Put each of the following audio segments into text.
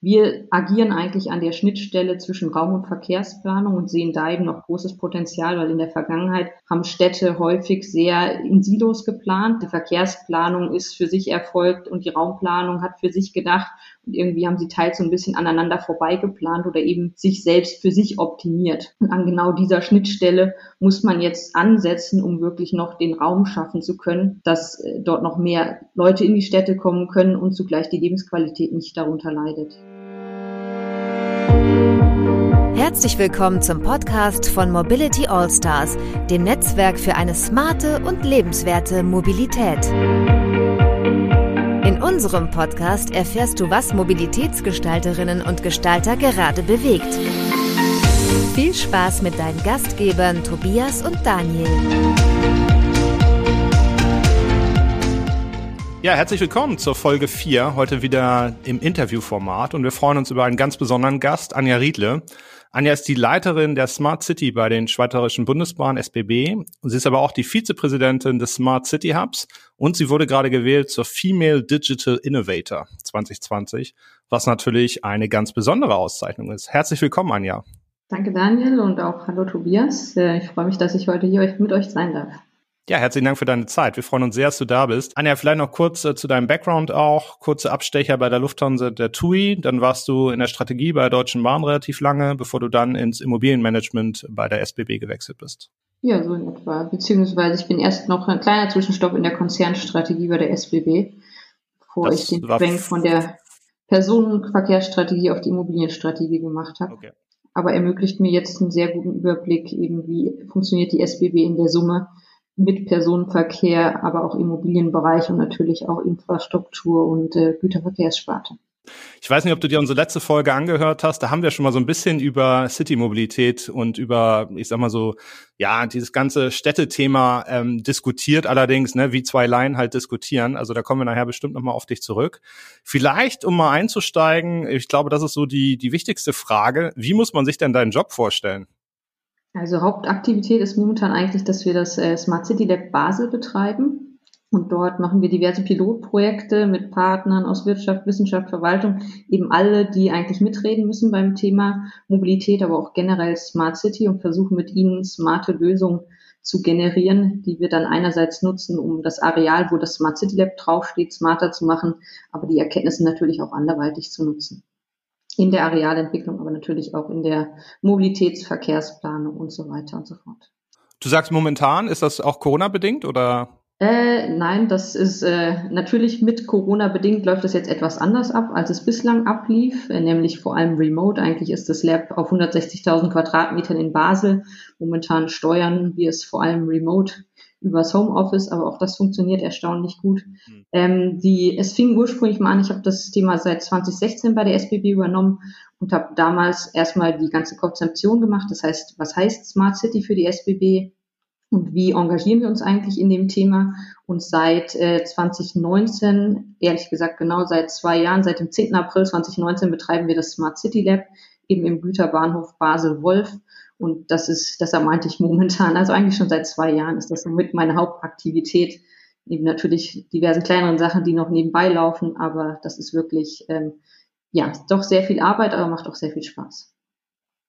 Wir agieren eigentlich an der Schnittstelle zwischen Raum- und Verkehrsplanung und sehen da eben noch großes Potenzial, weil in der Vergangenheit haben Städte häufig sehr in Silos geplant. Die Verkehrsplanung ist für sich erfolgt und die Raumplanung hat für sich gedacht und irgendwie haben sie teils so ein bisschen aneinander vorbeigeplant oder eben sich selbst für sich optimiert. Und an genau dieser Schnittstelle muss man jetzt ansetzen, um wirklich noch den Raum schaffen zu können, dass äh, dort noch mehr Leute in die Städte kommen können und zugleich die Lebensqualität nicht darunter leidet. Herzlich willkommen zum Podcast von Mobility All Stars, dem Netzwerk für eine smarte und lebenswerte Mobilität. In unserem Podcast erfährst du, was Mobilitätsgestalterinnen und Gestalter gerade bewegt. Viel Spaß mit deinen Gastgebern Tobias und Daniel. Ja, herzlich willkommen zur Folge 4, heute wieder im Interviewformat und wir freuen uns über einen ganz besonderen Gast, Anja Riedle. Anja ist die Leiterin der Smart City bei den Schweizerischen Bundesbahnen SBB. Sie ist aber auch die Vizepräsidentin des Smart City Hubs und sie wurde gerade gewählt zur Female Digital Innovator 2020, was natürlich eine ganz besondere Auszeichnung ist. Herzlich willkommen, Anja. Danke, Daniel, und auch hallo, Tobias. Äh, ich freue mich, dass ich heute hier mit euch sein darf. Ja, herzlichen Dank für deine Zeit. Wir freuen uns sehr, dass du da bist. Anja, vielleicht noch kurz äh, zu deinem Background auch. Kurze Abstecher bei der Lufthansa der TUI. Dann warst du in der Strategie bei der Deutschen Bahn relativ lange, bevor du dann ins Immobilienmanagement bei der SBB gewechselt bist. Ja, so in etwa. Beziehungsweise ich bin erst noch ein kleiner Zwischenstopp in der Konzernstrategie bei der SBB, bevor das ich den Schwenk von der Personenverkehrsstrategie auf die Immobilienstrategie gemacht habe. Okay. Aber ermöglicht mir jetzt einen sehr guten Überblick, eben wie funktioniert die SBB in der Summe mit Personenverkehr, aber auch Immobilienbereich und natürlich auch Infrastruktur und äh, Güterverkehrssparte. Ich weiß nicht, ob du dir unsere letzte Folge angehört hast. Da haben wir schon mal so ein bisschen über City-Mobilität und über, ich sag mal so, ja, dieses ganze Städtethema ähm, diskutiert allerdings, ne, wie zwei Laien halt diskutieren. Also da kommen wir nachher bestimmt nochmal auf dich zurück. Vielleicht, um mal einzusteigen, ich glaube, das ist so die, die wichtigste Frage. Wie muss man sich denn deinen Job vorstellen? Also Hauptaktivität ist momentan eigentlich, dass wir das äh, Smart City Lab Basel betreiben. Und dort machen wir diverse Pilotprojekte mit Partnern aus Wirtschaft, Wissenschaft, Verwaltung, eben alle, die eigentlich mitreden müssen beim Thema Mobilität, aber auch generell Smart City und versuchen mit ihnen smarte Lösungen zu generieren, die wir dann einerseits nutzen, um das Areal, wo das Smart City Lab draufsteht, smarter zu machen, aber die Erkenntnisse natürlich auch anderweitig zu nutzen in der Arealentwicklung, aber natürlich auch in der Mobilitätsverkehrsplanung und so weiter und so fort. Du sagst momentan, ist das auch Corona-bedingt oder? Äh, nein, das ist äh, natürlich mit Corona bedingt läuft das jetzt etwas anders ab, als es bislang ablief, äh, nämlich vor allem remote. Eigentlich ist das Lab auf 160.000 Quadratmetern in Basel. Momentan steuern wir es vor allem remote übers Homeoffice, aber auch das funktioniert erstaunlich gut. Mhm. Ähm, die, es fing ursprünglich mal an, ich habe das Thema seit 2016 bei der SBB übernommen und habe damals erstmal die ganze Konzeption gemacht. Das heißt, was heißt Smart City für die SBB und wie engagieren wir uns eigentlich in dem Thema? Und seit äh, 2019, ehrlich gesagt genau seit zwei Jahren, seit dem 10. April 2019 betreiben wir das Smart City Lab eben im Güterbahnhof Basel-Wolf und das ist, deshalb meinte ich momentan, also eigentlich schon seit zwei Jahren ist das somit meine Hauptaktivität. Neben natürlich diversen kleineren Sachen, die noch nebenbei laufen, aber das ist wirklich, ähm, ja, doch sehr viel Arbeit, aber macht auch sehr viel Spaß.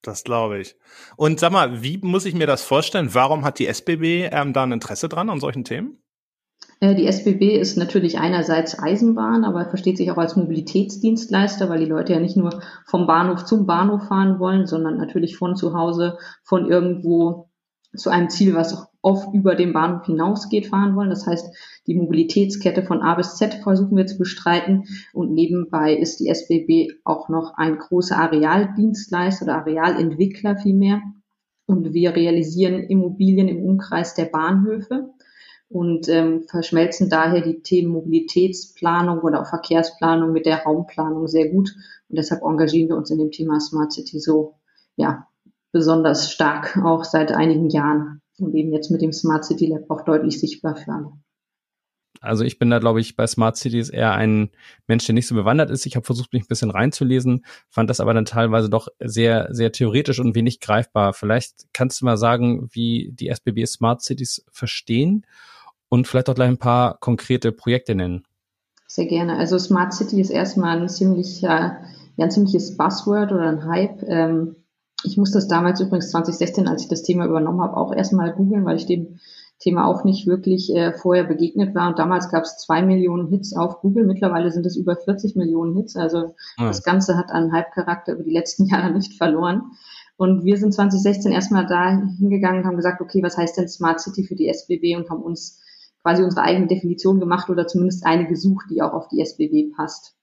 Das glaube ich. Und sag mal, wie muss ich mir das vorstellen? Warum hat die SBB ähm, da ein Interesse dran an solchen Themen? Äh, die SBB ist natürlich einerseits Eisenbahn, aber versteht sich auch als Mobilitätsdienstleister, weil die Leute ja nicht nur vom Bahnhof zum Bahnhof fahren wollen, sondern natürlich von zu Hause, von irgendwo zu einem Ziel, was oft über den Bahnhof hinausgeht, fahren wollen. Das heißt, die Mobilitätskette von A bis Z versuchen wir zu bestreiten. Und nebenbei ist die SBB auch noch ein großer Arealdienstleister oder Arealentwickler vielmehr. Und wir realisieren Immobilien im Umkreis der Bahnhöfe und ähm, verschmelzen daher die Themen Mobilitätsplanung oder auch Verkehrsplanung mit der Raumplanung sehr gut. Und deshalb engagieren wir uns in dem Thema Smart City so ja, besonders stark, auch seit einigen Jahren und eben jetzt mit dem Smart City Lab auch deutlich sichtbar für alle. Also ich bin da, glaube ich, bei Smart Cities eher ein Mensch, der nicht so bewandert ist. Ich habe versucht, mich ein bisschen reinzulesen, fand das aber dann teilweise doch sehr, sehr theoretisch und wenig greifbar. Vielleicht kannst du mal sagen, wie die SBB Smart Cities verstehen und vielleicht auch gleich ein paar konkrete Projekte nennen. Sehr gerne. Also Smart City ist erstmal ein ziemlich ja, ein ziemliches Buzzword oder ein Hype. Ähm, ich musste das damals übrigens 2016, als ich das Thema übernommen habe, auch erstmal googeln, weil ich dem Thema auch nicht wirklich äh, vorher begegnet war. Und damals gab es zwei Millionen Hits auf Google. Mittlerweile sind es über 40 Millionen Hits. Also ja. das Ganze hat an Hype-Charakter über die letzten Jahre nicht verloren. Und wir sind 2016 erstmal da hingegangen und haben gesagt, okay, was heißt denn Smart City für die SBB und haben uns quasi unsere eigene Definition gemacht oder zumindest eine gesucht, die auch auf die SBB passt.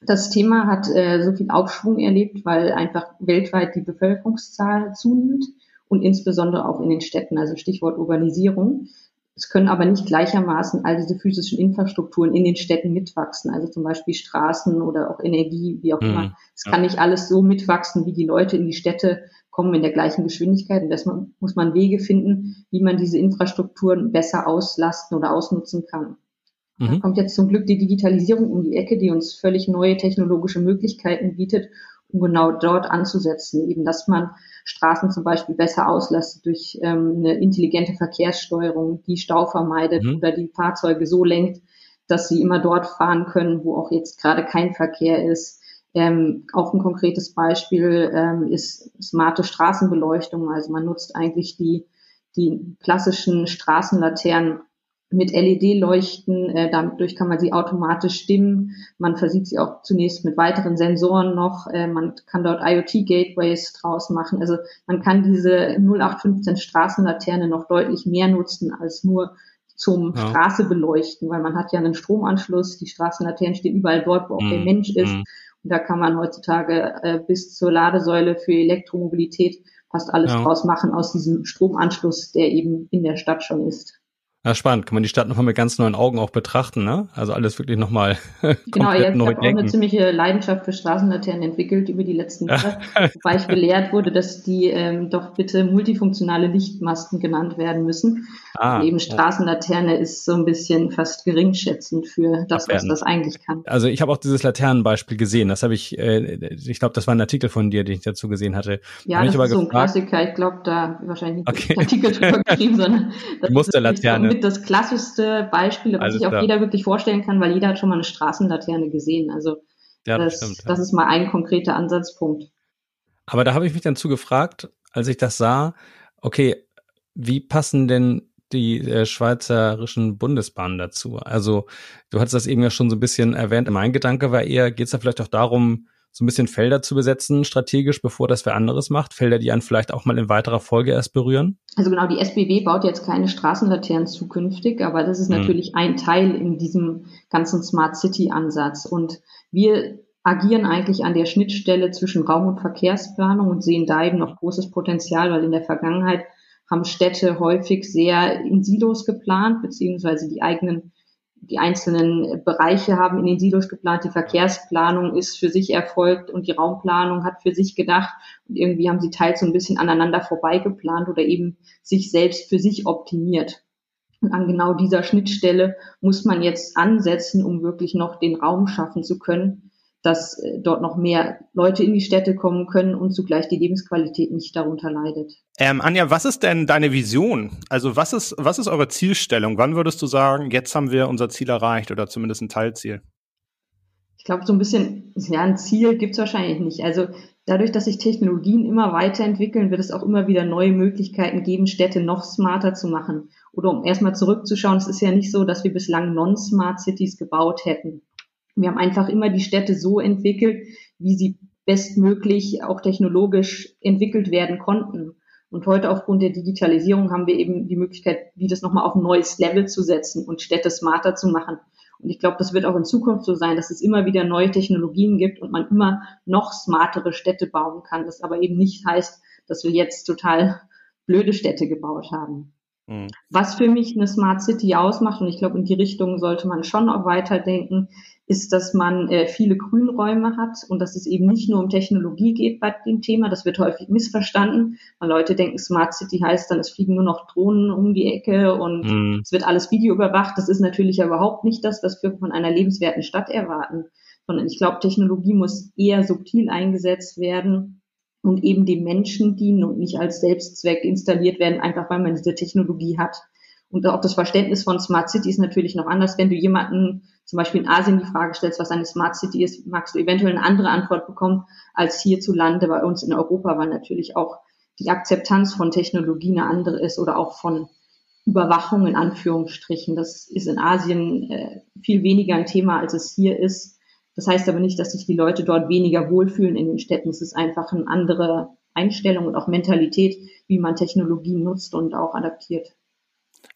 Das Thema hat äh, so viel Aufschwung erlebt, weil einfach weltweit die Bevölkerungszahl zunimmt und insbesondere auch in den Städten, also Stichwort Urbanisierung. Es können aber nicht gleichermaßen all diese physischen Infrastrukturen in den Städten mitwachsen, also zum Beispiel Straßen oder auch Energie, wie auch mhm. immer. Es kann nicht alles so mitwachsen, wie die Leute in die Städte kommen in der gleichen Geschwindigkeit. Und deshalb muss man Wege finden, wie man diese Infrastrukturen besser auslasten oder ausnutzen kann. Mhm. Da kommt jetzt zum Glück die Digitalisierung um die Ecke, die uns völlig neue technologische Möglichkeiten bietet, um genau dort anzusetzen. Eben, dass man Straßen zum Beispiel besser auslastet durch ähm, eine intelligente Verkehrssteuerung, die Stau vermeidet mhm. oder die Fahrzeuge so lenkt, dass sie immer dort fahren können, wo auch jetzt gerade kein Verkehr ist. Ähm, auch ein konkretes Beispiel ähm, ist smarte Straßenbeleuchtung. Also man nutzt eigentlich die, die klassischen Straßenlaternen mit LED-Leuchten. Äh, dadurch kann man sie automatisch stimmen. Man versieht sie auch zunächst mit weiteren Sensoren noch. Äh, man kann dort IoT-Gateways draus machen. Also man kann diese 0815 Straßenlaterne noch deutlich mehr nutzen als nur zum ja. Straße beleuchten, weil man hat ja einen Stromanschluss. Die Straßenlaternen stehen überall dort, wo auch mm. der mhm. Mensch ist. Mm. Da kann man heutzutage äh, bis zur Ladesäule für Elektromobilität fast alles ja. draus machen aus diesem Stromanschluss, der eben in der Stadt schon ist. Ja, spannend. Kann man die Stadt nochmal mit ganz neuen Augen auch betrachten, ne? Also alles wirklich nochmal Genau, ja, ich habe auch eine ziemliche Leidenschaft für Straßenlaternen entwickelt über die letzten Jahre, wobei ich belehrt wurde, dass die ähm, doch bitte multifunktionale Lichtmasten genannt werden müssen. Ah, eben Straßenlaterne ja. ist so ein bisschen fast geringschätzend für das, was das eigentlich kann. Also ich habe auch dieses Laternenbeispiel gesehen. Das habe ich, äh, ich glaube, das war ein Artikel von dir, den ich dazu gesehen hatte. Ja, das ist so ein Klassiker. Ich glaube, da wahrscheinlich nicht okay. Artikel drüber geschrieben, sondern das Musterlaterne mit das klassischste Beispiel, was sich auch klar. jeder wirklich vorstellen kann, weil jeder hat schon mal eine Straßenlaterne gesehen. Also ja, das, das, stimmt, das ist mal ein konkreter Ansatzpunkt. Aber da habe ich mich dann zu gefragt, als ich das sah, okay, wie passen denn die äh, schweizerischen Bundesbahnen dazu? Also du hattest das eben ja schon so ein bisschen erwähnt. Mein Gedanke war eher, geht es da vielleicht auch darum, so ein bisschen Felder zu besetzen, strategisch, bevor das wer anderes macht? Felder, die einen vielleicht auch mal in weiterer Folge erst berühren? Also genau, die SBW baut jetzt keine Straßenlaternen zukünftig, aber das ist mhm. natürlich ein Teil in diesem ganzen Smart City Ansatz. Und wir agieren eigentlich an der Schnittstelle zwischen Raum- und Verkehrsplanung und sehen da eben noch großes Potenzial, weil in der Vergangenheit haben Städte häufig sehr in Silos geplant, beziehungsweise die eigenen die einzelnen Bereiche haben in den Silos geplant, die Verkehrsplanung ist für sich erfolgt und die Raumplanung hat für sich gedacht und irgendwie haben sie teils so ein bisschen aneinander vorbeigeplant oder eben sich selbst für sich optimiert. Und an genau dieser Schnittstelle muss man jetzt ansetzen, um wirklich noch den Raum schaffen zu können, dass äh, dort noch mehr Leute in die Städte kommen können und zugleich die Lebensqualität nicht darunter leidet. Ähm, Anja, was ist denn deine Vision? Also was ist, was ist eure Zielstellung? Wann würdest du sagen, jetzt haben wir unser Ziel erreicht oder zumindest ein Teilziel? Ich glaube, so ein bisschen, ja, ein Ziel gibt es wahrscheinlich nicht. Also dadurch, dass sich Technologien immer weiterentwickeln, wird es auch immer wieder neue Möglichkeiten geben, Städte noch smarter zu machen. Oder um erstmal zurückzuschauen, es ist ja nicht so, dass wir bislang non-smart Cities gebaut hätten. Wir haben einfach immer die Städte so entwickelt, wie sie bestmöglich auch technologisch entwickelt werden konnten. Und heute aufgrund der Digitalisierung haben wir eben die Möglichkeit, wie das nochmal auf ein neues Level zu setzen und Städte smarter zu machen. Und ich glaube, das wird auch in Zukunft so sein, dass es immer wieder neue Technologien gibt und man immer noch smartere Städte bauen kann. Das aber eben nicht heißt, dass wir jetzt total blöde Städte gebaut haben. Mhm. Was für mich eine Smart City ausmacht, und ich glaube, in die Richtung sollte man schon auch weiterdenken, ist, dass man äh, viele Grünräume hat und dass es eben nicht nur um Technologie geht bei dem Thema. Das wird häufig missverstanden, weil Leute denken, Smart City heißt dann, es fliegen nur noch Drohnen um die Ecke und mhm. es wird alles Video überwacht. Das ist natürlich überhaupt nicht das, was wir von einer lebenswerten Stadt erwarten, sondern ich glaube, Technologie muss eher subtil eingesetzt werden und eben dem Menschen dienen und nicht als Selbstzweck installiert werden, einfach weil man diese Technologie hat. Und auch das Verständnis von Smart City ist natürlich noch anders, wenn du jemanden zum Beispiel in Asien die Frage stellst, was eine Smart City ist, magst du eventuell eine andere Antwort bekommen als hierzulande bei uns in Europa, weil natürlich auch die Akzeptanz von Technologie eine andere ist oder auch von Überwachung in Anführungsstrichen. Das ist in Asien äh, viel weniger ein Thema, als es hier ist. Das heißt aber nicht, dass sich die Leute dort weniger wohlfühlen in den Städten. Es ist einfach eine andere Einstellung und auch Mentalität, wie man Technologien nutzt und auch adaptiert.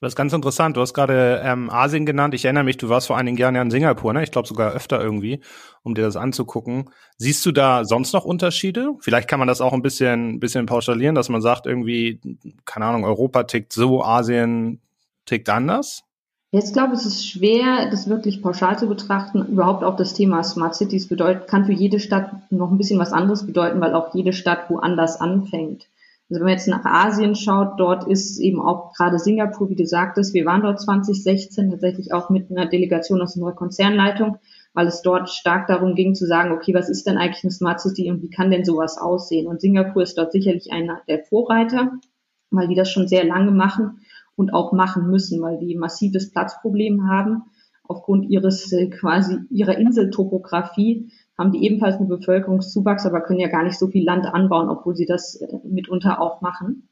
Das ist ganz interessant. Du hast gerade ähm, Asien genannt. Ich erinnere mich, du warst vor einigen Jahren ja in Singapur, ne? Ich glaube sogar öfter irgendwie, um dir das anzugucken. Siehst du da sonst noch Unterschiede? Vielleicht kann man das auch ein bisschen, bisschen pauschalieren, dass man sagt, irgendwie, keine Ahnung, Europa tickt so, Asien tickt anders? Jetzt glaube ich, es ist schwer, das wirklich pauschal zu betrachten. Überhaupt auch das Thema Smart Cities bedeutet, kann für jede Stadt noch ein bisschen was anderes bedeuten, weil auch jede Stadt woanders anfängt. Also wenn man jetzt nach Asien schaut, dort ist eben auch gerade Singapur, wie du sagtest, wir waren dort 2016 tatsächlich auch mit einer Delegation aus unserer Konzernleitung, weil es dort stark darum ging zu sagen, okay, was ist denn eigentlich eine Smart City und wie kann denn sowas aussehen? Und Singapur ist dort sicherlich einer der Vorreiter, weil die das schon sehr lange machen und auch machen müssen, weil die massives Platzproblem haben aufgrund ihres äh, quasi ihrer Inseltopographie haben die ebenfalls einen Bevölkerungszuwachs, aber können ja gar nicht so viel Land anbauen, obwohl sie das äh, mitunter auch machen.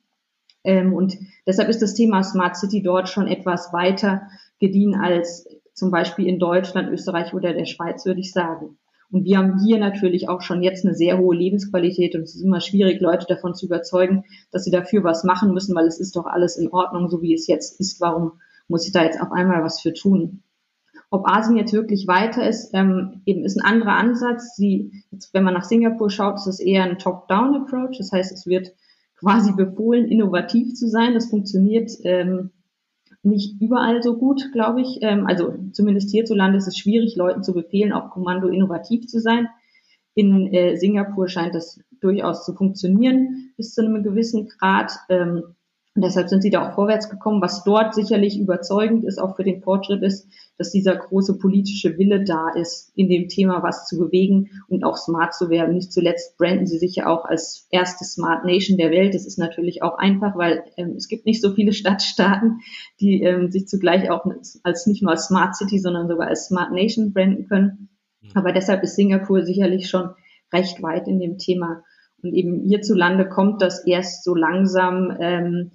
Ähm, und deshalb ist das Thema Smart City dort schon etwas weiter gediehen als zum Beispiel in Deutschland, Österreich oder der Schweiz, würde ich sagen. Und wir haben hier natürlich auch schon jetzt eine sehr hohe Lebensqualität und es ist immer schwierig, Leute davon zu überzeugen, dass sie dafür was machen müssen, weil es ist doch alles in Ordnung, so wie es jetzt ist. Warum muss ich da jetzt auf einmal was für tun? Ob Asien jetzt wirklich weiter ist, ähm, eben ist ein anderer Ansatz. Sie, jetzt, wenn man nach Singapur schaut, ist es eher ein Top-Down-Approach. Das heißt, es wird quasi befohlen, innovativ zu sein. Das funktioniert ähm, nicht überall so gut, glaube ich. Ähm, also zumindest hierzulande ist es schwierig, Leuten zu befehlen, auf Kommando innovativ zu sein. In äh, Singapur scheint das durchaus zu funktionieren bis zu einem gewissen Grad. Ähm, und deshalb sind sie da auch vorwärts gekommen. Was dort sicherlich überzeugend ist, auch für den Fortschritt ist, dass dieser große politische Wille da ist, in dem Thema was zu bewegen und auch smart zu werden. Nicht zuletzt branden sie sich ja auch als erste Smart Nation der Welt. Das ist natürlich auch einfach, weil ähm, es gibt nicht so viele Stadtstaaten, die ähm, sich zugleich auch als nicht nur als Smart City, sondern sogar als Smart Nation branden können. Mhm. Aber deshalb ist Singapur sicherlich schon recht weit in dem Thema. Und eben hierzulande kommt das erst so langsam, ähm,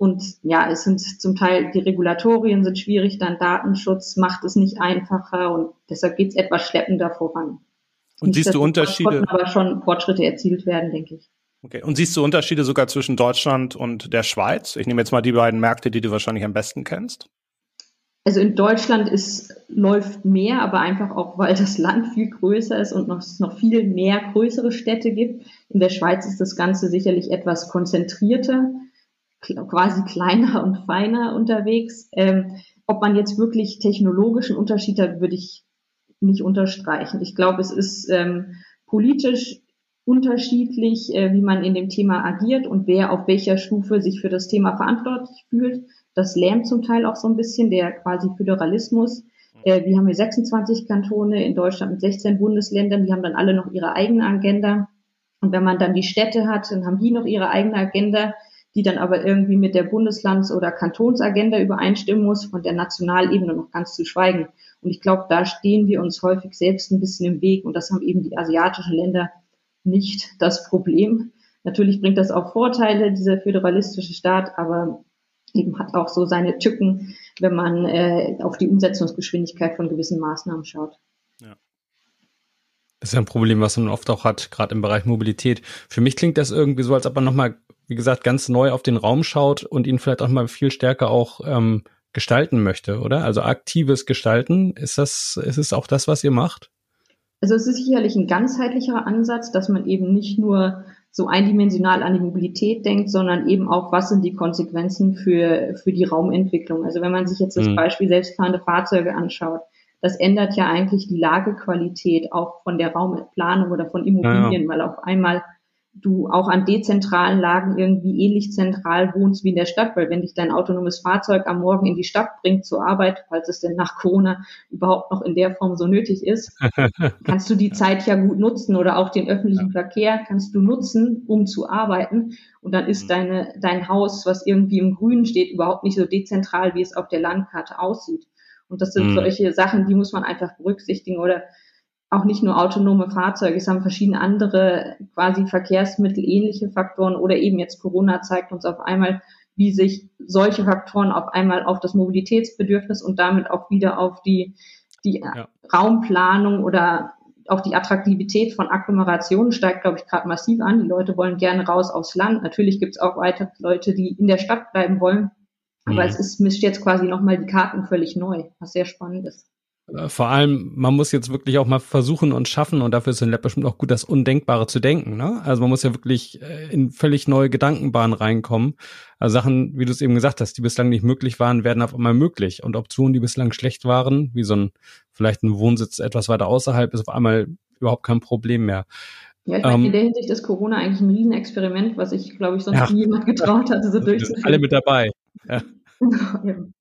und ja, es sind zum Teil die Regulatorien sind schwierig, dann Datenschutz macht es nicht einfacher und deshalb geht es etwas schleppender voran. Und nicht, siehst du Unterschiede? aber schon Fortschritte erzielt werden, denke ich. Okay. Und siehst du Unterschiede sogar zwischen Deutschland und der Schweiz? Ich nehme jetzt mal die beiden Märkte, die du wahrscheinlich am besten kennst. Also in Deutschland ist, läuft mehr, aber einfach auch, weil das Land viel größer ist und noch, noch viel mehr größere Städte gibt. In der Schweiz ist das Ganze sicherlich etwas konzentrierter quasi kleiner und feiner unterwegs. Ähm, ob man jetzt wirklich technologischen Unterschied hat, würde ich nicht unterstreichen. Ich glaube, es ist ähm, politisch unterschiedlich, äh, wie man in dem Thema agiert und wer auf welcher Stufe sich für das Thema verantwortlich fühlt. Das lähmt zum Teil auch so ein bisschen der quasi Föderalismus. Äh, wir haben hier 26 Kantone in Deutschland mit 16 Bundesländern, die haben dann alle noch ihre eigene Agenda. Und wenn man dann die Städte hat, dann haben die noch ihre eigene Agenda die dann aber irgendwie mit der Bundeslands- oder Kantonsagenda übereinstimmen muss, von der Nationalebene noch ganz zu schweigen. Und ich glaube, da stehen wir uns häufig selbst ein bisschen im Weg und das haben eben die asiatischen Länder nicht das Problem. Natürlich bringt das auch Vorteile, dieser föderalistische Staat, aber eben hat auch so seine Tücken, wenn man äh, auf die Umsetzungsgeschwindigkeit von gewissen Maßnahmen schaut. Ja. Das ist ja ein Problem, was man oft auch hat, gerade im Bereich Mobilität. Für mich klingt das irgendwie so, als ob man nochmal wie gesagt, ganz neu auf den Raum schaut und ihn vielleicht auch mal viel stärker auch ähm, gestalten möchte, oder? Also aktives Gestalten, ist das, ist es auch das, was ihr macht? Also es ist sicherlich ein ganzheitlicher Ansatz, dass man eben nicht nur so eindimensional an die Mobilität denkt, sondern eben auch, was sind die Konsequenzen für, für die Raumentwicklung. Also wenn man sich jetzt das mhm. Beispiel selbstfahrende Fahrzeuge anschaut, das ändert ja eigentlich die Lagequalität auch von der Raumplanung oder von Immobilien, ja, ja. weil auf einmal du auch an dezentralen Lagen irgendwie ähnlich zentral wohnst wie in der Stadt, weil wenn dich dein autonomes Fahrzeug am Morgen in die Stadt bringt zur Arbeit, falls es denn nach Corona überhaupt noch in der Form so nötig ist, kannst du die Zeit ja gut nutzen oder auch den öffentlichen ja. Verkehr kannst du nutzen, um zu arbeiten und dann ist mhm. deine, dein Haus, was irgendwie im Grünen steht, überhaupt nicht so dezentral, wie es auf der Landkarte aussieht. Und das sind mhm. solche Sachen, die muss man einfach berücksichtigen oder auch nicht nur autonome Fahrzeuge, es haben verschiedene andere quasi Verkehrsmittel ähnliche Faktoren oder eben jetzt Corona zeigt uns auf einmal, wie sich solche Faktoren auf einmal auf das Mobilitätsbedürfnis und damit auch wieder auf die, die ja. Raumplanung oder auch die Attraktivität von Agglomerationen steigt, glaube ich, gerade massiv an. Die Leute wollen gerne raus aufs Land. Natürlich gibt es auch weiter Leute, die in der Stadt bleiben wollen. Aber mhm. es ist, mischt jetzt quasi nochmal die Karten völlig neu, was sehr spannend ist. Äh, vor allem, man muss jetzt wirklich auch mal versuchen und schaffen, und dafür ist in Lab bestimmt auch gut, das Undenkbare zu denken. Ne? Also man muss ja wirklich äh, in völlig neue Gedankenbahnen reinkommen. Also Sachen, wie du es eben gesagt hast, die bislang nicht möglich waren, werden auf einmal möglich. Und Optionen, die bislang schlecht waren, wie so ein vielleicht ein Wohnsitz etwas weiter außerhalb, ist auf einmal überhaupt kein Problem mehr. Ja, ich meine, ähm, in der Hinsicht ist Corona eigentlich ein Riesenexperiment, was ich, glaube ich, sonst ja, niemand getraut hatte, so durchzuführen. Alle mit dabei. Ja.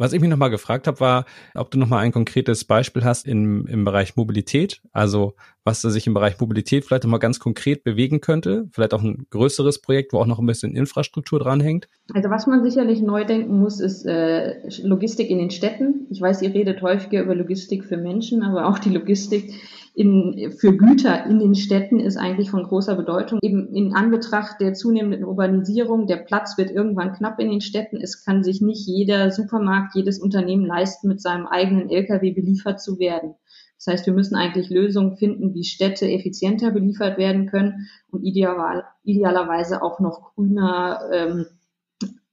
Was ich mich nochmal gefragt habe, war, ob du nochmal ein konkretes Beispiel hast im, im Bereich Mobilität, also was sich im Bereich Mobilität vielleicht nochmal ganz konkret bewegen könnte, vielleicht auch ein größeres Projekt, wo auch noch ein bisschen Infrastruktur dranhängt. Also was man sicherlich neu denken muss, ist äh, Logistik in den Städten. Ich weiß, ihr redet häufiger über Logistik für Menschen, aber auch die Logistik in, für Güter in den Städten ist eigentlich von großer Bedeutung. Eben in Anbetracht der zunehmenden Urbanisierung, der Platz wird irgendwann knapp in den Städten. Es kann sich nicht jeder Supermarkt, jedes Unternehmen leisten, mit seinem eigenen Lkw beliefert zu werden. Das heißt, wir müssen eigentlich Lösungen finden, wie Städte effizienter beliefert werden können und ideal, idealerweise auch noch grüner, ähm,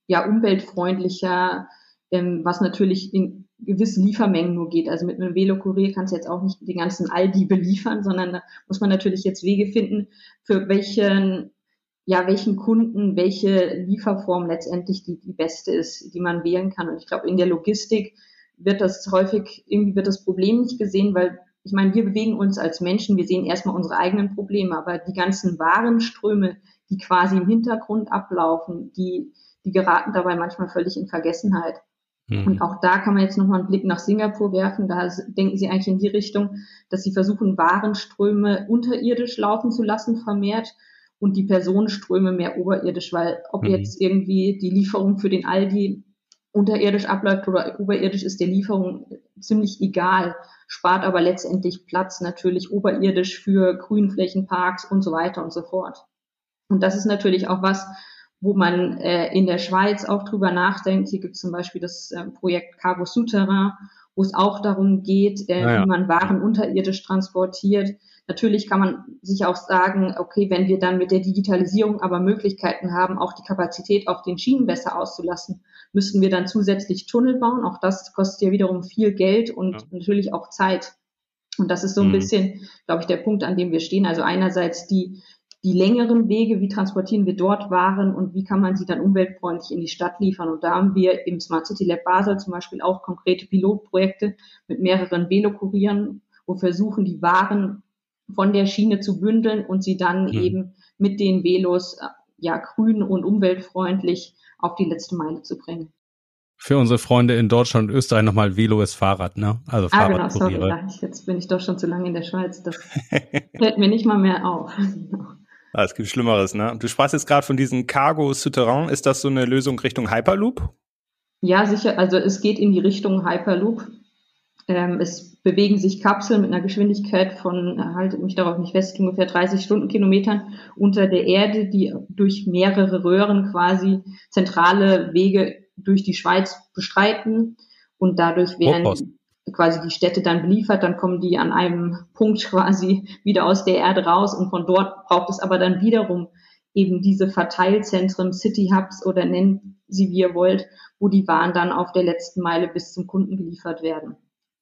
ja, umweltfreundlicher, ähm, was natürlich in gewisse Liefermengen nur geht. Also mit einem Velokurier kannst du jetzt auch nicht den ganzen Aldi beliefern, sondern da muss man natürlich jetzt Wege finden, für welchen, ja, welchen Kunden welche Lieferform letztendlich die, die beste ist, die man wählen kann. Und ich glaube, in der Logistik wird das häufig, irgendwie wird das Problem nicht gesehen, weil ich meine, wir bewegen uns als Menschen, wir sehen erstmal unsere eigenen Probleme, aber die ganzen Warenströme, die quasi im Hintergrund ablaufen, die, die geraten dabei manchmal völlig in Vergessenheit. Mhm. Und auch da kann man jetzt nochmal einen Blick nach Singapur werfen. Da denken sie eigentlich in die Richtung, dass sie versuchen, Warenströme unterirdisch laufen zu lassen, vermehrt und die Personenströme mehr oberirdisch, weil ob mhm. jetzt irgendwie die Lieferung für den Aldi unterirdisch abläuft oder oberirdisch ist der Lieferung ziemlich egal, spart aber letztendlich Platz natürlich oberirdisch für Grünflächenparks und so weiter und so fort. Und das ist natürlich auch was, wo man äh, in der Schweiz auch drüber nachdenkt. Hier gibt es zum Beispiel das äh, Projekt Cargo Souterrain, wo es auch darum geht, äh, ja. wie man Waren unterirdisch transportiert. Natürlich kann man sich auch sagen, okay, wenn wir dann mit der Digitalisierung aber Möglichkeiten haben, auch die Kapazität auf den Schienen besser auszulassen, müssten wir dann zusätzlich Tunnel bauen. Auch das kostet ja wiederum viel Geld und ja. natürlich auch Zeit. Und das ist so ein mhm. bisschen, glaube ich, der Punkt, an dem wir stehen. Also einerseits die die längeren Wege, wie transportieren wir dort Waren und wie kann man sie dann umweltfreundlich in die Stadt liefern. Und da haben wir im Smart City Lab Basel zum Beispiel auch konkrete Pilotprojekte mit mehreren Velokurieren, wo wir versuchen, die Waren von der Schiene zu bündeln und sie dann mhm. eben mit den Velos ja grün und umweltfreundlich auf die letzte Meile zu bringen. Für unsere Freunde in Deutschland und Österreich nochmal Velo ist Fahrrad, ne? Also ah, genau, sorry, jetzt bin ich doch schon zu lange in der Schweiz. Das fällt mir nicht mal mehr auf. Ah, es gibt Schlimmeres, ne? Du sprachst jetzt gerade von diesem Cargo Souterrain. Ist das so eine Lösung Richtung Hyperloop? Ja, sicher. Also es geht in die Richtung Hyperloop. Ähm, es bewegen sich Kapseln mit einer Geschwindigkeit von, haltet mich darauf nicht fest, ungefähr 30 Stundenkilometern unter der Erde, die durch mehrere Röhren quasi zentrale Wege durch die Schweiz bestreiten. Und dadurch werden quasi die Städte dann beliefert, dann kommen die an einem Punkt quasi wieder aus der Erde raus und von dort braucht es aber dann wiederum eben diese Verteilzentren, City Hubs oder nennt sie wie ihr wollt, wo die Waren dann auf der letzten Meile bis zum Kunden geliefert werden.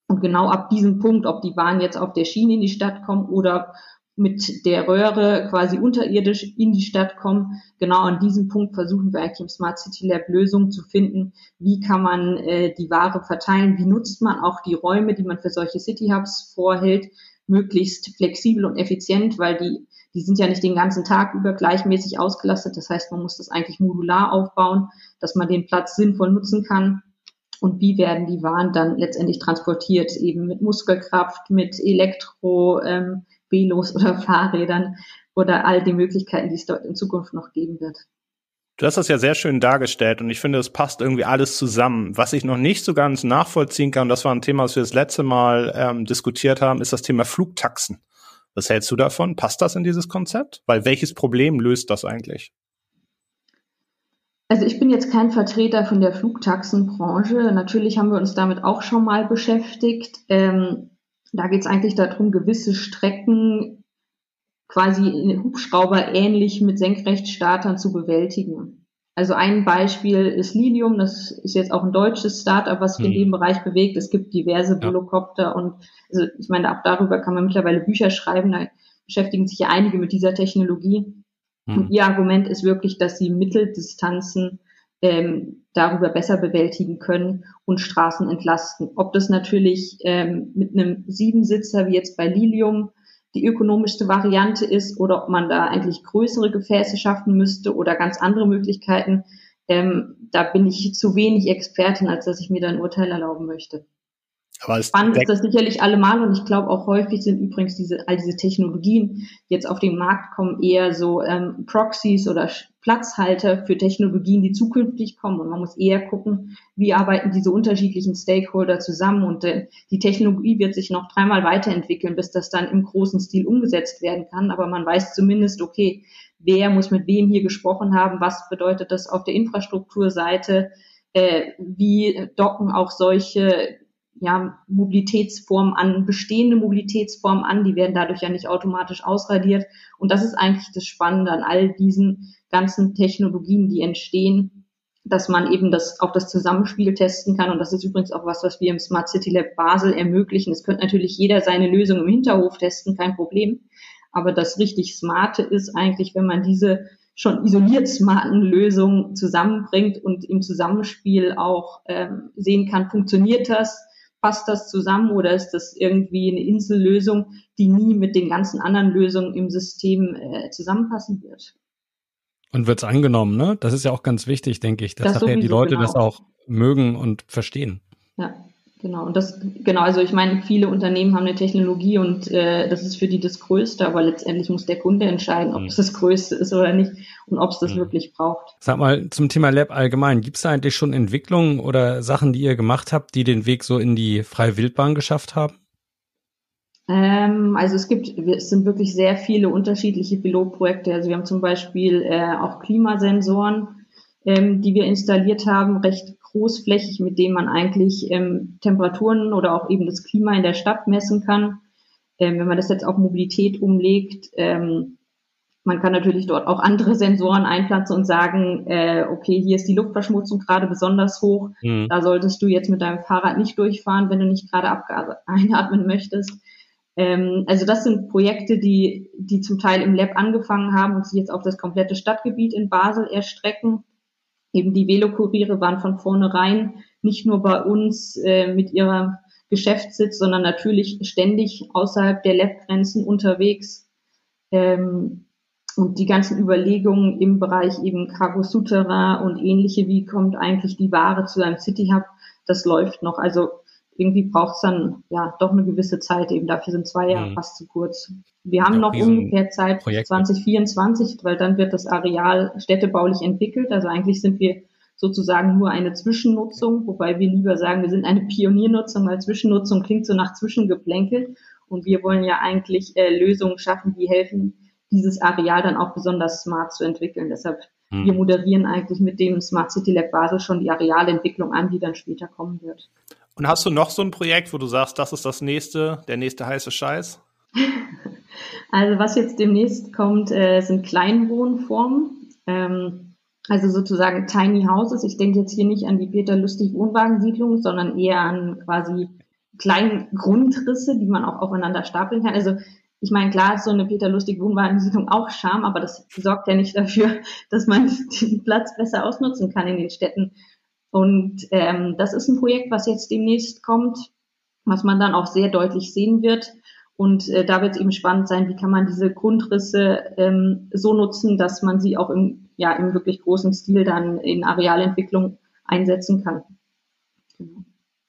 Und genau ab diesem Punkt, ob die Waren jetzt auf der Schiene in die Stadt kommen oder mit der Röhre quasi unterirdisch in die Stadt kommen. Genau an diesem Punkt versuchen wir eigentlich im Smart City Lab Lösungen zu finden. Wie kann man äh, die Ware verteilen? Wie nutzt man auch die Räume, die man für solche City Hubs vorhält, möglichst flexibel und effizient, weil die, die sind ja nicht den ganzen Tag über gleichmäßig ausgelastet. Das heißt, man muss das eigentlich modular aufbauen, dass man den Platz sinnvoll nutzen kann. Und wie werden die Waren dann letztendlich transportiert? Eben mit Muskelkraft, mit Elektro, ähm, Velos oder Fahrrädern oder all die Möglichkeiten, die es dort in Zukunft noch geben wird. Du hast das ja sehr schön dargestellt und ich finde, es passt irgendwie alles zusammen. Was ich noch nicht so ganz nachvollziehen kann, das war ein Thema, was wir das letzte Mal ähm, diskutiert haben, ist das Thema Flugtaxen. Was hältst du davon? Passt das in dieses Konzept? Weil welches Problem löst das eigentlich? Also ich bin jetzt kein Vertreter von der Flugtaxenbranche. Natürlich haben wir uns damit auch schon mal beschäftigt. Ähm, da geht es eigentlich darum, gewisse Strecken quasi in Hubschrauber ähnlich mit Senkrechtstartern zu bewältigen. Also ein Beispiel ist Lilium, das ist jetzt auch ein deutsches Startup, was sich mhm. in dem Bereich bewegt. Es gibt diverse Volocopter und also ich meine, auch darüber kann man mittlerweile Bücher schreiben, da beschäftigen sich ja einige mit dieser Technologie. Mhm. Und ihr Argument ist wirklich, dass sie Mitteldistanzen ähm, darüber besser bewältigen können und Straßen entlasten. Ob das natürlich ähm, mit einem Siebensitzer wie jetzt bei Lilium die ökonomischste Variante ist oder ob man da eigentlich größere Gefäße schaffen müsste oder ganz andere Möglichkeiten. Ähm, da bin ich zu wenig Expertin, als dass ich mir da ein Urteil erlauben möchte. Aber Spannend ist das sicherlich allemal und ich glaube auch häufig sind übrigens diese all diese Technologien, die jetzt auf den Markt kommen, eher so ähm, Proxys oder Platzhalter für Technologien, die zukünftig kommen. Und man muss eher gucken, wie arbeiten diese unterschiedlichen Stakeholder zusammen. Und äh, die Technologie wird sich noch dreimal weiterentwickeln, bis das dann im großen Stil umgesetzt werden kann. Aber man weiß zumindest, okay, wer muss mit wem hier gesprochen haben, was bedeutet das auf der Infrastrukturseite, äh, wie docken auch solche ja, Mobilitätsformen an, bestehende Mobilitätsformen an, die werden dadurch ja nicht automatisch ausradiert. Und das ist eigentlich das Spannende an all diesen ganzen Technologien, die entstehen, dass man eben das, auch das Zusammenspiel testen kann. Und das ist übrigens auch was, was wir im Smart City Lab Basel ermöglichen. Es könnte natürlich jeder seine Lösung im Hinterhof testen, kein Problem. Aber das richtig Smarte ist eigentlich, wenn man diese schon isoliert smarten Lösungen zusammenbringt und im Zusammenspiel auch ähm, sehen kann, funktioniert das, passt das zusammen oder ist das irgendwie eine Insellösung, die nie mit den ganzen anderen Lösungen im System äh, zusammenpassen wird. Und wird es angenommen, ne? Das ist ja auch ganz wichtig, denke ich, dass das nachher die Leute genau. das auch mögen und verstehen. Ja, genau. Und das, genau, also ich meine, viele Unternehmen haben eine Technologie und äh, das ist für die das Größte, aber letztendlich muss der Kunde entscheiden, ob mhm. es das Größte ist oder nicht und ob es das mhm. wirklich braucht. Sag mal, zum Thema Lab allgemein, gibt es da eigentlich schon Entwicklungen oder Sachen, die ihr gemacht habt, die den Weg so in die freie Wildbahn geschafft haben? Ähm, also es gibt, es sind wirklich sehr viele unterschiedliche Pilotprojekte. Also wir haben zum Beispiel äh, auch Klimasensoren, ähm, die wir installiert haben, recht großflächig, mit denen man eigentlich ähm, Temperaturen oder auch eben das Klima in der Stadt messen kann. Ähm, wenn man das jetzt auf Mobilität umlegt, ähm, man kann natürlich dort auch andere Sensoren einpflanzen und sagen, äh, okay, hier ist die Luftverschmutzung gerade besonders hoch. Mhm. Da solltest du jetzt mit deinem Fahrrad nicht durchfahren, wenn du nicht gerade Abgase einatmen möchtest. Ähm, also das sind Projekte, die, die zum Teil im Lab angefangen haben und sich jetzt auf das komplette Stadtgebiet in Basel erstrecken. Eben die Velokuriere waren von vornherein nicht nur bei uns äh, mit ihrer Geschäftssitz, sondern natürlich ständig außerhalb der Lab-Grenzen unterwegs. Ähm, und die ganzen Überlegungen im Bereich eben Cargo Souterrain und ähnliche, wie kommt eigentlich die Ware zu einem City Hub, das läuft noch. Also irgendwie braucht es dann ja doch eine gewisse Zeit eben. Dafür sind zwei Jahre mhm. fast zu kurz. Wir haben ja, noch ungefähr Zeit Projekt. 2024, weil dann wird das Areal städtebaulich entwickelt. Also eigentlich sind wir sozusagen nur eine Zwischennutzung, wobei wir lieber sagen, wir sind eine Pioniernutzung, weil Zwischennutzung klingt so nach Zwischengeplänkel. Und wir wollen ja eigentlich äh, Lösungen schaffen, die helfen, dieses Areal dann auch besonders smart zu entwickeln. Deshalb, hm. wir moderieren eigentlich mit dem Smart City Lab Basel schon die Arealentwicklung an, die dann später kommen wird. Und hast du noch so ein Projekt, wo du sagst, das ist das nächste, der nächste heiße Scheiß? also was jetzt demnächst kommt, äh, sind Kleinwohnformen. Ähm, also sozusagen Tiny Houses. Ich denke jetzt hier nicht an die Peter Lustig Wohnwagensiedlung, sondern eher an quasi kleinen Grundrisse, die man auch aufeinander stapeln kann. Also ich meine, klar ist so eine Peter Lustig Wohnwagensiedlung auch Charme, aber das sorgt ja nicht dafür, dass man den Platz besser ausnutzen kann in den Städten. Und ähm, das ist ein Projekt, was jetzt demnächst kommt, was man dann auch sehr deutlich sehen wird. Und äh, da wird es eben spannend sein, wie kann man diese Grundrisse ähm, so nutzen, dass man sie auch im, ja, im wirklich großen Stil dann in Arealentwicklung einsetzen kann. Genau.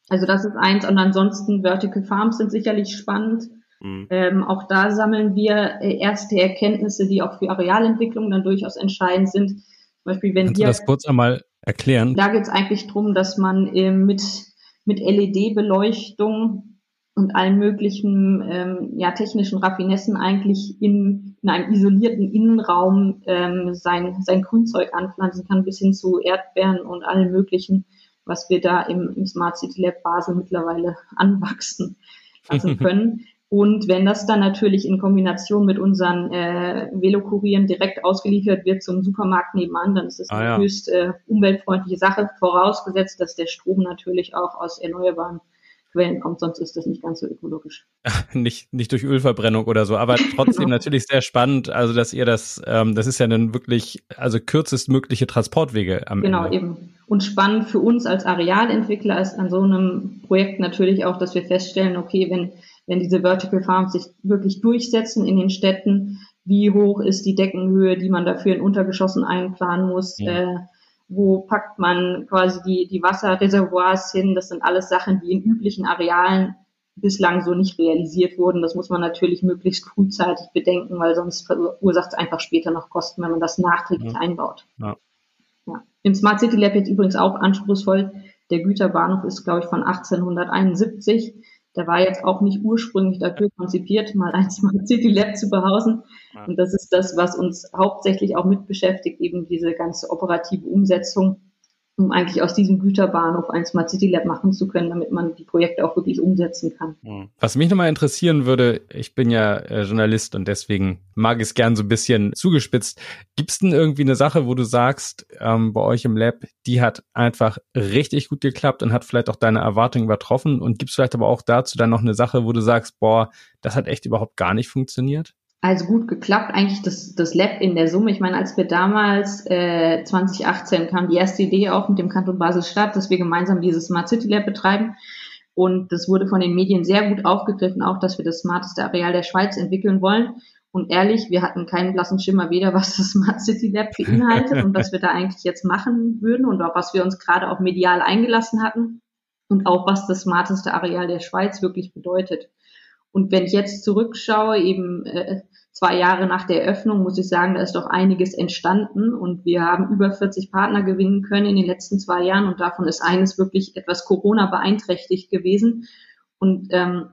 Also das ist eins. Und ansonsten Vertical Farms sind sicherlich spannend. Mhm. Ähm, auch da sammeln wir äh, erste Erkenntnisse, die auch für Arealentwicklung dann durchaus entscheidend sind. Beispiel, wenn Kannst wir, du das kurz einmal erklären? Da geht es eigentlich darum, dass man äh, mit, mit LED-Beleuchtung und allen möglichen ähm, ja, technischen Raffinessen eigentlich in, in einem isolierten Innenraum ähm, sein, sein Grünzeug anpflanzen kann, bis hin zu Erdbeeren und allen möglichen, was wir da im, im Smart City Lab Basel mittlerweile anwachsen lassen können. Und wenn das dann natürlich in Kombination mit unseren äh, Velokurieren direkt ausgeliefert wird zum Supermarkt nebenan, dann ist das ah, eine ja. höchst äh, umweltfreundliche Sache, vorausgesetzt, dass der Strom natürlich auch aus erneuerbaren Quellen kommt, sonst ist das nicht ganz so ökologisch. nicht, nicht durch Ölverbrennung oder so, aber trotzdem natürlich sehr spannend, also dass ihr das, ähm, das ist ja dann wirklich, also kürzestmögliche Transportwege am genau, Ende. Genau, eben. Und spannend für uns als Arealentwickler ist an so einem Projekt natürlich auch, dass wir feststellen, okay, wenn wenn diese Vertical Farms sich wirklich durchsetzen in den Städten, wie hoch ist die Deckenhöhe, die man dafür in Untergeschossen einplanen muss, ja. äh, wo packt man quasi die, die Wasserreservoirs hin, das sind alles Sachen, die in üblichen Arealen bislang so nicht realisiert wurden. Das muss man natürlich möglichst frühzeitig bedenken, weil sonst verursacht es einfach später noch Kosten, wenn man das nachträglich ja. einbaut. Ja. Ja. Im Smart City Lab jetzt übrigens auch anspruchsvoll. Der Güterbahnhof ist, glaube ich, von 1871. Der war jetzt auch nicht ursprünglich dafür konzipiert, mal ein Smart City Lab zu behausen. Und das ist das, was uns hauptsächlich auch mit beschäftigt, eben diese ganze operative Umsetzung um eigentlich aus diesem Güterbahnhof ein Smart City Lab machen zu können, damit man die Projekte auch wirklich umsetzen kann. Hm. Was mich nochmal interessieren würde, ich bin ja äh, Journalist und deswegen mag ich es gern so ein bisschen zugespitzt. Gibt es denn irgendwie eine Sache, wo du sagst, ähm, bei euch im Lab, die hat einfach richtig gut geklappt und hat vielleicht auch deine Erwartungen übertroffen? Und gibt es vielleicht aber auch dazu dann noch eine Sache, wo du sagst, boah, das hat echt überhaupt gar nicht funktioniert? Also gut geklappt, eigentlich das, das Lab in der Summe. Ich meine, als wir damals äh, 2018 kam die erste Idee auf mit dem Kanton Basel-Stadt, dass wir gemeinsam dieses Smart City Lab betreiben. Und das wurde von den Medien sehr gut aufgegriffen, auch dass wir das smarteste Areal der Schweiz entwickeln wollen. Und ehrlich, wir hatten keinen blassen Schimmer weder, was das Smart City Lab beinhaltet und was wir da eigentlich jetzt machen würden und auch was wir uns gerade auch medial eingelassen hatten und auch was das smarteste Areal der Schweiz wirklich bedeutet. Und wenn ich jetzt zurückschaue, eben äh, zwei Jahre nach der Eröffnung, muss ich sagen, da ist doch einiges entstanden. Und wir haben über 40 Partner gewinnen können in den letzten zwei Jahren. Und davon ist eines wirklich etwas Corona beeinträchtigt gewesen. Und ähm,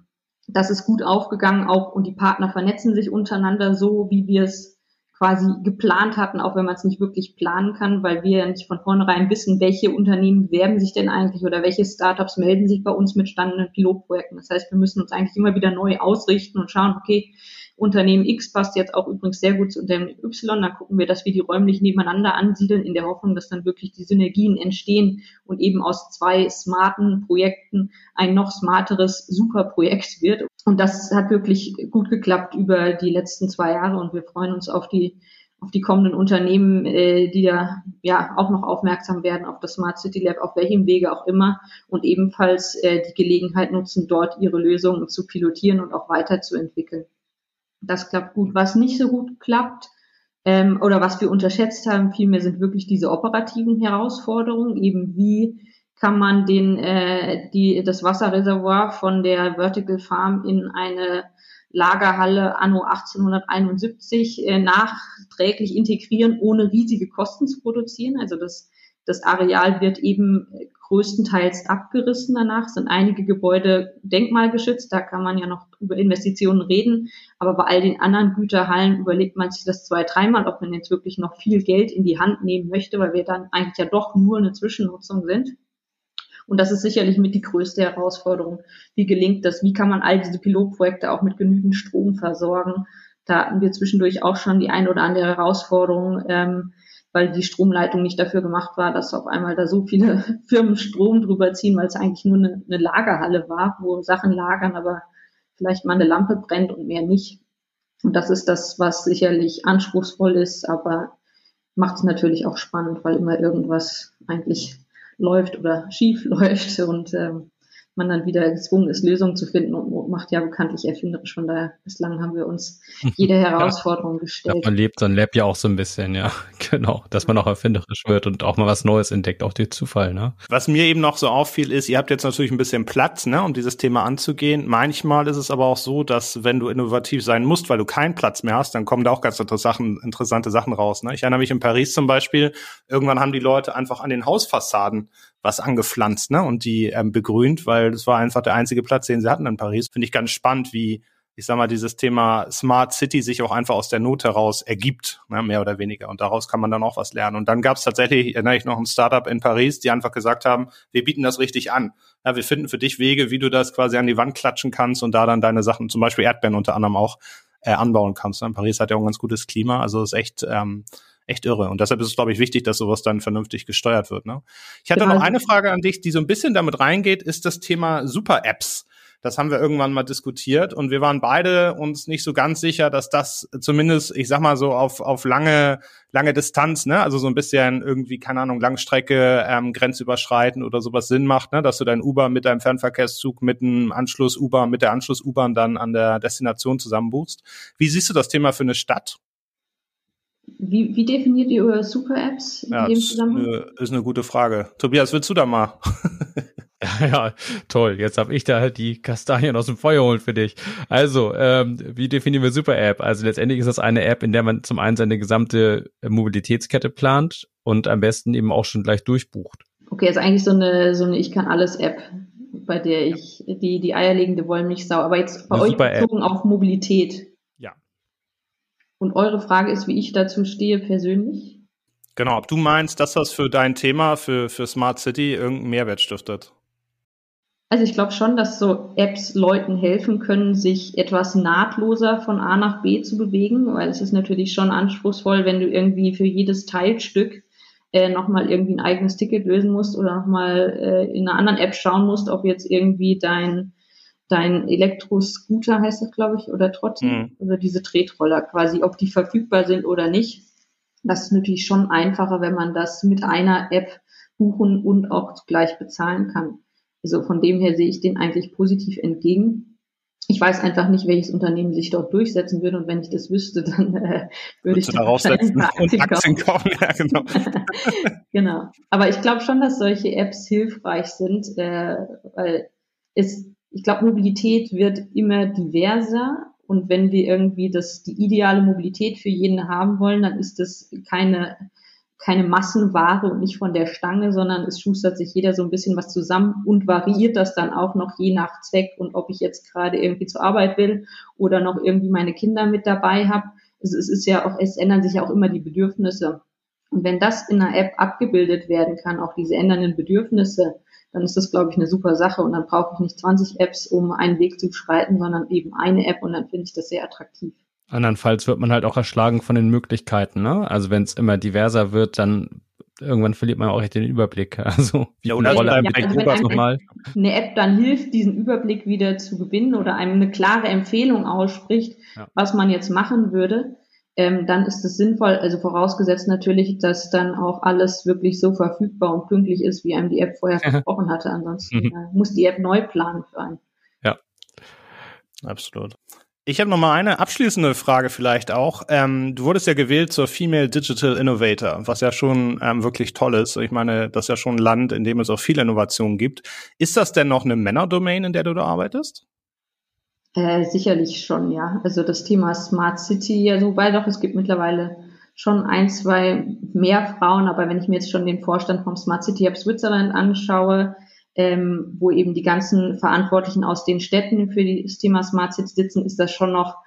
das ist gut aufgegangen auch. Und die Partner vernetzen sich untereinander so, wie wir es quasi geplant hatten, auch wenn man es nicht wirklich planen kann, weil wir ja nicht von vornherein wissen, welche Unternehmen werben sich denn eigentlich oder welche Startups melden sich bei uns mit standenden Pilotprojekten. Das heißt, wir müssen uns eigentlich immer wieder neu ausrichten und schauen, okay, Unternehmen X passt jetzt auch übrigens sehr gut zu Unternehmen Y. Dann gucken wir, dass wir die räumlich nebeneinander ansiedeln, in der Hoffnung, dass dann wirklich die Synergien entstehen und eben aus zwei smarten Projekten ein noch smarteres Superprojekt wird. Und das hat wirklich gut geklappt über die letzten zwei Jahre und wir freuen uns auf die auf die kommenden Unternehmen, äh, die da ja auch noch aufmerksam werden auf das Smart City Lab, auf welchem Wege auch immer und ebenfalls äh, die Gelegenheit nutzen, dort ihre Lösungen zu pilotieren und auch weiterzuentwickeln. Das klappt gut. Was nicht so gut klappt ähm, oder was wir unterschätzt haben, vielmehr sind wirklich diese operativen Herausforderungen, eben wie kann man den, äh, die, das Wasserreservoir von der Vertical Farm in eine Lagerhalle anno 1871 äh, nachträglich integrieren, ohne riesige Kosten zu produzieren. Also das, das Areal wird eben größtenteils abgerissen danach, sind einige Gebäude denkmalgeschützt, da kann man ja noch über Investitionen reden, aber bei all den anderen Güterhallen überlegt man sich das zwei, dreimal, ob man jetzt wirklich noch viel Geld in die Hand nehmen möchte, weil wir dann eigentlich ja doch nur eine Zwischennutzung sind. Und das ist sicherlich mit die größte Herausforderung. Wie gelingt das? Wie kann man all diese Pilotprojekte auch mit genügend Strom versorgen? Da hatten wir zwischendurch auch schon die ein oder andere Herausforderung. Ähm, weil die Stromleitung nicht dafür gemacht war, dass auf einmal da so viele Firmen Strom drüber ziehen, weil es eigentlich nur eine, eine Lagerhalle war, wo Sachen lagern, aber vielleicht mal eine Lampe brennt und mehr nicht. Und das ist das, was sicherlich anspruchsvoll ist, aber macht es natürlich auch spannend, weil immer irgendwas eigentlich läuft oder schief läuft und ähm, man dann wieder gezwungen ist, Lösungen zu finden und macht ja bekanntlich erfinderisch. Von daher, bislang haben wir uns jede Herausforderung gestellt. Ja, man lebt so ein Lab ja auch so ein bisschen, ja, genau, dass man auch erfinderisch wird und auch mal was Neues entdeckt, auch durch Zufall, ne? Was mir eben noch so auffiel, ist, ihr habt jetzt natürlich ein bisschen Platz, ne, um dieses Thema anzugehen. Manchmal ist es aber auch so, dass wenn du innovativ sein musst, weil du keinen Platz mehr hast, dann kommen da auch ganz interessante Sachen raus. Ne? Ich erinnere mich in Paris zum Beispiel, irgendwann haben die Leute einfach an den Hausfassaden was angepflanzt ne? und die ähm, begrünt, weil das war einfach der einzige Platz, den sie hatten in Paris. Finde ich ganz spannend, wie ich sag mal, dieses Thema Smart City sich auch einfach aus der Not heraus ergibt, ne, mehr oder weniger. Und daraus kann man dann auch was lernen. Und dann gab es tatsächlich, erinnere ich noch, ein Startup in Paris, die einfach gesagt haben, wir bieten das richtig an. Ja, wir finden für dich Wege, wie du das quasi an die Wand klatschen kannst und da dann deine Sachen, zum Beispiel Erdbeeren unter anderem auch, äh, anbauen kannst. Ne? Paris hat ja auch ein ganz gutes Klima, also ist echt ähm, echt irre. Und deshalb ist es, glaube ich, wichtig, dass sowas dann vernünftig gesteuert wird. Ne? Ich hatte genau. noch eine Frage an dich, die so ein bisschen damit reingeht, ist das Thema Super-Apps. Das haben wir irgendwann mal diskutiert und wir waren beide uns nicht so ganz sicher, dass das zumindest, ich sag mal so auf, auf lange, lange Distanz, ne, also so ein bisschen irgendwie, keine Ahnung, Langstrecke, ähm, grenzüberschreiten oder sowas Sinn macht, ne, dass du dein Uber mit deinem Fernverkehrszug mit dem Anschluss Uber, mit der Anschluss U-Bahn dann an der Destination zusammenbuchst. Wie siehst du das Thema für eine Stadt? Wie, wie definiert ihr eure Super-Apps in ja, dem Zusammenhang? Ist eine, ist eine gute Frage. Tobias, willst du da mal? ja, toll. Jetzt habe ich da halt die Kastanien aus dem Feuer holen für dich. Also, ähm, wie definieren wir Super-App? Also letztendlich ist das eine App, in der man zum einen seine gesamte Mobilitätskette plant und am besten eben auch schon gleich durchbucht. Okay, also eigentlich so eine, so eine Ich kann alles App, bei der ich die, die eierlegende Wollmilchsau, aber jetzt bei eine euch bezogen auf Mobilität. Und eure Frage ist, wie ich dazu stehe persönlich? Genau, ob du meinst, dass das für dein Thema, für, für Smart City irgendeinen Mehrwert stiftet? Also ich glaube schon, dass so Apps Leuten helfen können, sich etwas nahtloser von A nach B zu bewegen, weil es ist natürlich schon anspruchsvoll, wenn du irgendwie für jedes Teilstück äh, nochmal irgendwie ein eigenes Ticket lösen musst oder nochmal äh, in einer anderen App schauen musst, ob jetzt irgendwie dein dein Elektroscooter heißt das, glaube ich, oder Trotti, mhm. oder diese Tretroller quasi, ob die verfügbar sind oder nicht. Das ist natürlich schon einfacher, wenn man das mit einer App buchen und auch gleich bezahlen kann. Also von dem her sehe ich den eigentlich positiv entgegen. Ich weiß einfach nicht, welches Unternehmen sich dort durchsetzen würde und wenn ich das wüsste, dann äh, würde ich da raussetzen und Aktien kaufen. Ja, genau. genau. Aber ich glaube schon, dass solche Apps hilfreich sind, äh, weil es ich glaube, Mobilität wird immer diverser. Und wenn wir irgendwie das, die ideale Mobilität für jeden haben wollen, dann ist das keine, keine Massenware und nicht von der Stange, sondern es schustert sich jeder so ein bisschen was zusammen und variiert das dann auch noch je nach Zweck und ob ich jetzt gerade irgendwie zur Arbeit will oder noch irgendwie meine Kinder mit dabei habe. Es, es ist ja auch, es ändern sich ja auch immer die Bedürfnisse. Und wenn das in einer App abgebildet werden kann, auch diese ändernden Bedürfnisse, dann ist das, glaube ich, eine super Sache. Und dann brauche ich nicht 20 Apps, um einen Weg zu beschreiten, sondern eben eine App und dann finde ich das sehr attraktiv. Andernfalls wird man halt auch erschlagen von den Möglichkeiten. Ne? Also wenn es immer diverser wird, dann irgendwann verliert man auch echt den Überblick. Also wie ja, oder Rolle ja, also wenn nochmal. Eine App dann hilft, diesen Überblick wieder zu gewinnen oder einem eine klare Empfehlung ausspricht, ja. was man jetzt machen würde, ähm, dann ist es sinnvoll, also vorausgesetzt natürlich, dass dann auch alles wirklich so verfügbar und pünktlich ist, wie einem die App vorher versprochen hatte. Ansonsten mhm. äh, muss die App neu planen für einen. Ja, absolut. Ich habe noch mal eine abschließende Frage vielleicht auch. Ähm, du wurdest ja gewählt zur Female Digital Innovator, was ja schon ähm, wirklich toll ist. Ich meine, das ist ja schon ein Land, in dem es auch viel Innovation gibt. Ist das denn noch eine Männerdomain, in der du da arbeitest? Äh, sicherlich schon, ja. Also das Thema Smart City, ja, wobei doch, es gibt mittlerweile schon ein, zwei mehr Frauen, aber wenn ich mir jetzt schon den Vorstand vom Smart City Hub Switzerland anschaue, ähm, wo eben die ganzen Verantwortlichen aus den Städten für das Thema Smart City sitzen, ist das schon noch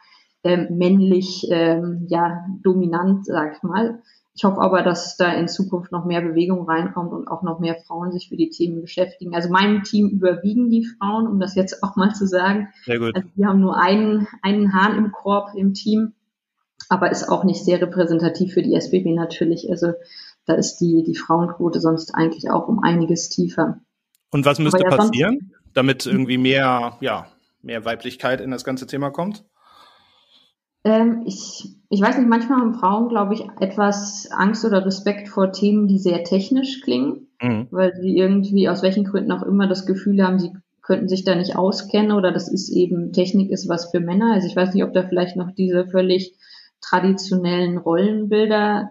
ähm, männlich ähm, ja dominant, sag ich mal. Ich hoffe aber, dass da in Zukunft noch mehr Bewegung reinkommt und auch noch mehr Frauen sich für die Themen beschäftigen. Also meinem Team überwiegen die Frauen, um das jetzt auch mal zu sagen. Sehr gut. Also wir haben nur einen, einen Hahn im Korb im Team, aber ist auch nicht sehr repräsentativ für die SBB natürlich. Also da ist die, die Frauenquote sonst eigentlich auch um einiges tiefer. Und was müsste ja passieren, damit irgendwie mehr, ja, mehr Weiblichkeit in das ganze Thema kommt? Ähm, ich, ich weiß nicht, manchmal haben Frauen, glaube ich, etwas Angst oder Respekt vor Themen, die sehr technisch klingen, mhm. weil sie irgendwie aus welchen Gründen auch immer das Gefühl haben, sie könnten sich da nicht auskennen oder das ist eben Technik ist was für Männer. Also ich weiß nicht, ob da vielleicht noch diese völlig traditionellen Rollenbilder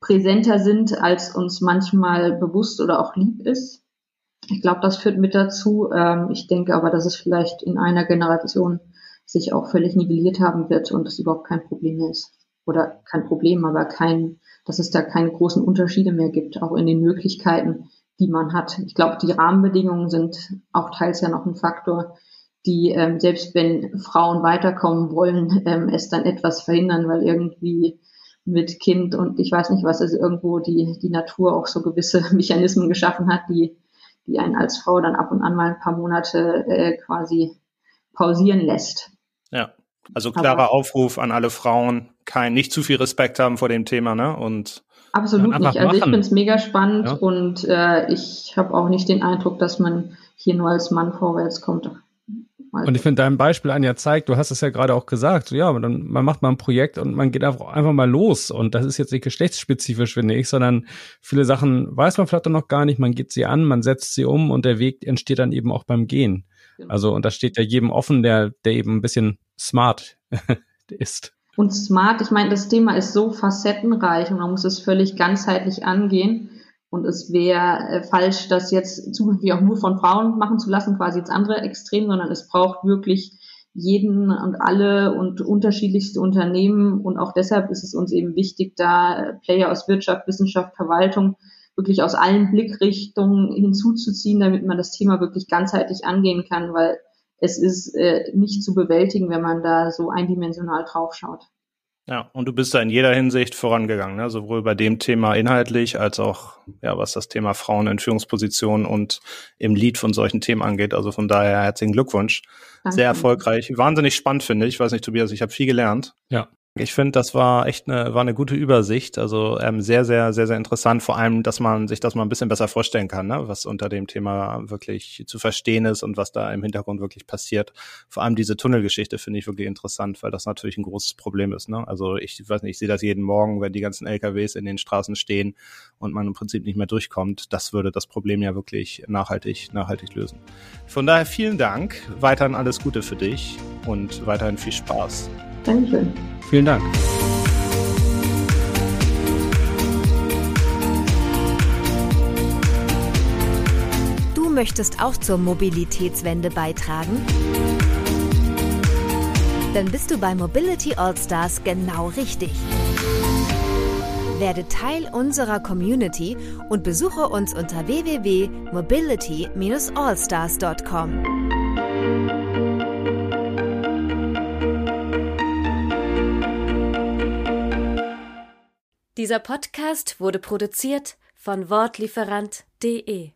präsenter sind, als uns manchmal bewusst oder auch lieb ist. Ich glaube, das führt mit dazu. Ähm, ich denke aber, dass es vielleicht in einer Generation sich auch völlig nivelliert haben wird und es überhaupt kein Problem mehr ist. Oder kein Problem, aber kein, dass es da keine großen Unterschiede mehr gibt, auch in den Möglichkeiten, die man hat. Ich glaube, die Rahmenbedingungen sind auch teils ja noch ein Faktor, die ähm, selbst wenn Frauen weiterkommen wollen, ähm, es dann etwas verhindern, weil irgendwie mit Kind und ich weiß nicht was, also irgendwo die, die Natur auch so gewisse Mechanismen geschaffen hat, die, die einen als Frau dann ab und an mal ein paar Monate äh, quasi pausieren lässt. Ja, also klarer Aber, Aufruf an alle Frauen, kein, nicht zu viel Respekt haben vor dem Thema, ne? Und Absolut nicht. Also ich finde es mega spannend ja. und äh, ich habe auch nicht den Eindruck, dass man hier nur als Mann vorwärts kommt. Und ich finde dein Beispiel Anja zeigt, du hast es ja gerade auch gesagt, so, ja, dann, man macht mal ein Projekt und man geht einfach, einfach mal los. Und das ist jetzt nicht geschlechtsspezifisch, finde ich, sondern viele Sachen weiß man vielleicht noch gar nicht. Man geht sie an, man setzt sie um und der Weg entsteht dann eben auch beim Gehen. Genau. Also, und das steht ja jedem offen, der, der eben ein bisschen smart ist. Und smart, ich meine, das Thema ist so facettenreich und man muss es völlig ganzheitlich angehen. Und es wäre äh, falsch, das jetzt zukünftig auch nur von Frauen machen zu lassen, quasi jetzt andere Extrem, sondern es braucht wirklich jeden und alle und unterschiedlichste Unternehmen. Und auch deshalb ist es uns eben wichtig, da Player aus Wirtschaft, Wissenschaft, Verwaltung wirklich aus allen Blickrichtungen hinzuzuziehen, damit man das Thema wirklich ganzheitlich angehen kann, weil es ist äh, nicht zu bewältigen, wenn man da so eindimensional draufschaut. Ja, und du bist da in jeder Hinsicht vorangegangen, ne? sowohl bei dem Thema inhaltlich als auch, ja, was das Thema Frauen in Führungspositionen und im Lied von solchen Themen angeht. Also von daher herzlichen Glückwunsch. Danke. Sehr erfolgreich. Wahnsinnig spannend, finde ich. Ich weiß nicht, Tobias, ich habe viel gelernt. Ja. Ich finde, das war echt eine, war eine gute Übersicht. Also ähm, sehr, sehr, sehr, sehr interessant. Vor allem, dass man sich das mal ein bisschen besser vorstellen kann, ne? was unter dem Thema wirklich zu verstehen ist und was da im Hintergrund wirklich passiert. Vor allem diese Tunnelgeschichte finde ich wirklich interessant, weil das natürlich ein großes Problem ist. Ne? Also ich weiß nicht, ich sehe das jeden Morgen, wenn die ganzen LKWs in den Straßen stehen und man im Prinzip nicht mehr durchkommt. Das würde das Problem ja wirklich nachhaltig, nachhaltig lösen. Von daher vielen Dank. Weiterhin alles Gute für dich und weiterhin viel Spaß. Dankeschön. Vielen Dank. Du möchtest auch zur Mobilitätswende beitragen? Dann bist du bei Mobility Allstars genau richtig. Werde Teil unserer Community und besuche uns unter www.mobility-allstars.com. Dieser Podcast wurde produziert von Wortlieferant.de